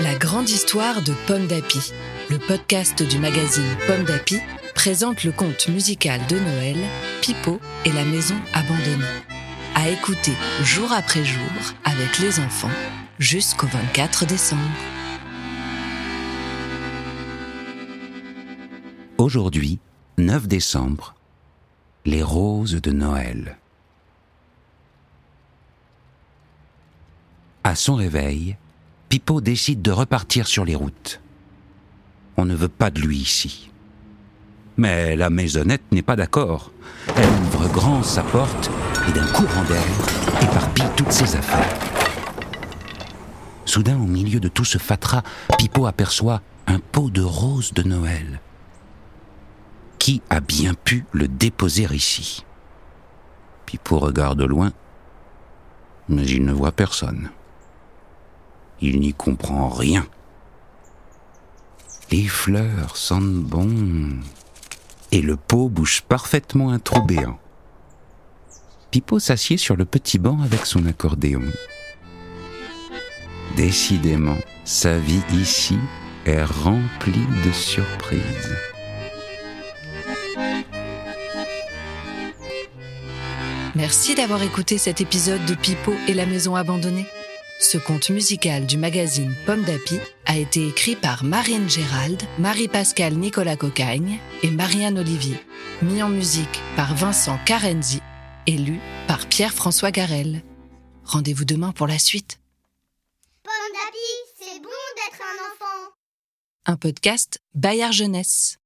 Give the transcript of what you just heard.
La grande histoire de Pomme d'Api, le podcast du magazine Pomme d'Api, présente le conte musical de Noël, Pipo et la maison abandonnée. À écouter jour après jour avec les enfants jusqu'au 24 décembre. Aujourd'hui, 9 décembre, les roses de Noël. À son réveil, Pipo décide de repartir sur les routes. On ne veut pas de lui ici. Mais la maisonnette n'est pas d'accord. Elle ouvre grand sa porte et d'un courant d'air éparpille toutes ses affaires. Soudain, au milieu de tout ce fatras, Pipo aperçoit un pot de roses de Noël. Qui a bien pu le déposer ici Pipo regarde loin, mais il ne voit personne. Il n'y comprend rien. Les fleurs sentent bon. Et le pot bouge parfaitement un trou béant. Pipo s'assied sur le petit banc avec son accordéon. Décidément, sa vie ici est remplie de surprises. Merci d'avoir écouté cet épisode de Pipo et la maison abandonnée. Ce conte musical du magazine Pomme d'Api a été écrit par Marine Gérald, Marie-Pascale Nicolas Cocagne et Marianne Olivier, mis en musique par Vincent Carenzi et lu par Pierre-François Garel. Rendez-vous demain pour la suite. Pomme d'api, c'est bon d'être un enfant. Un podcast Bayard Jeunesse.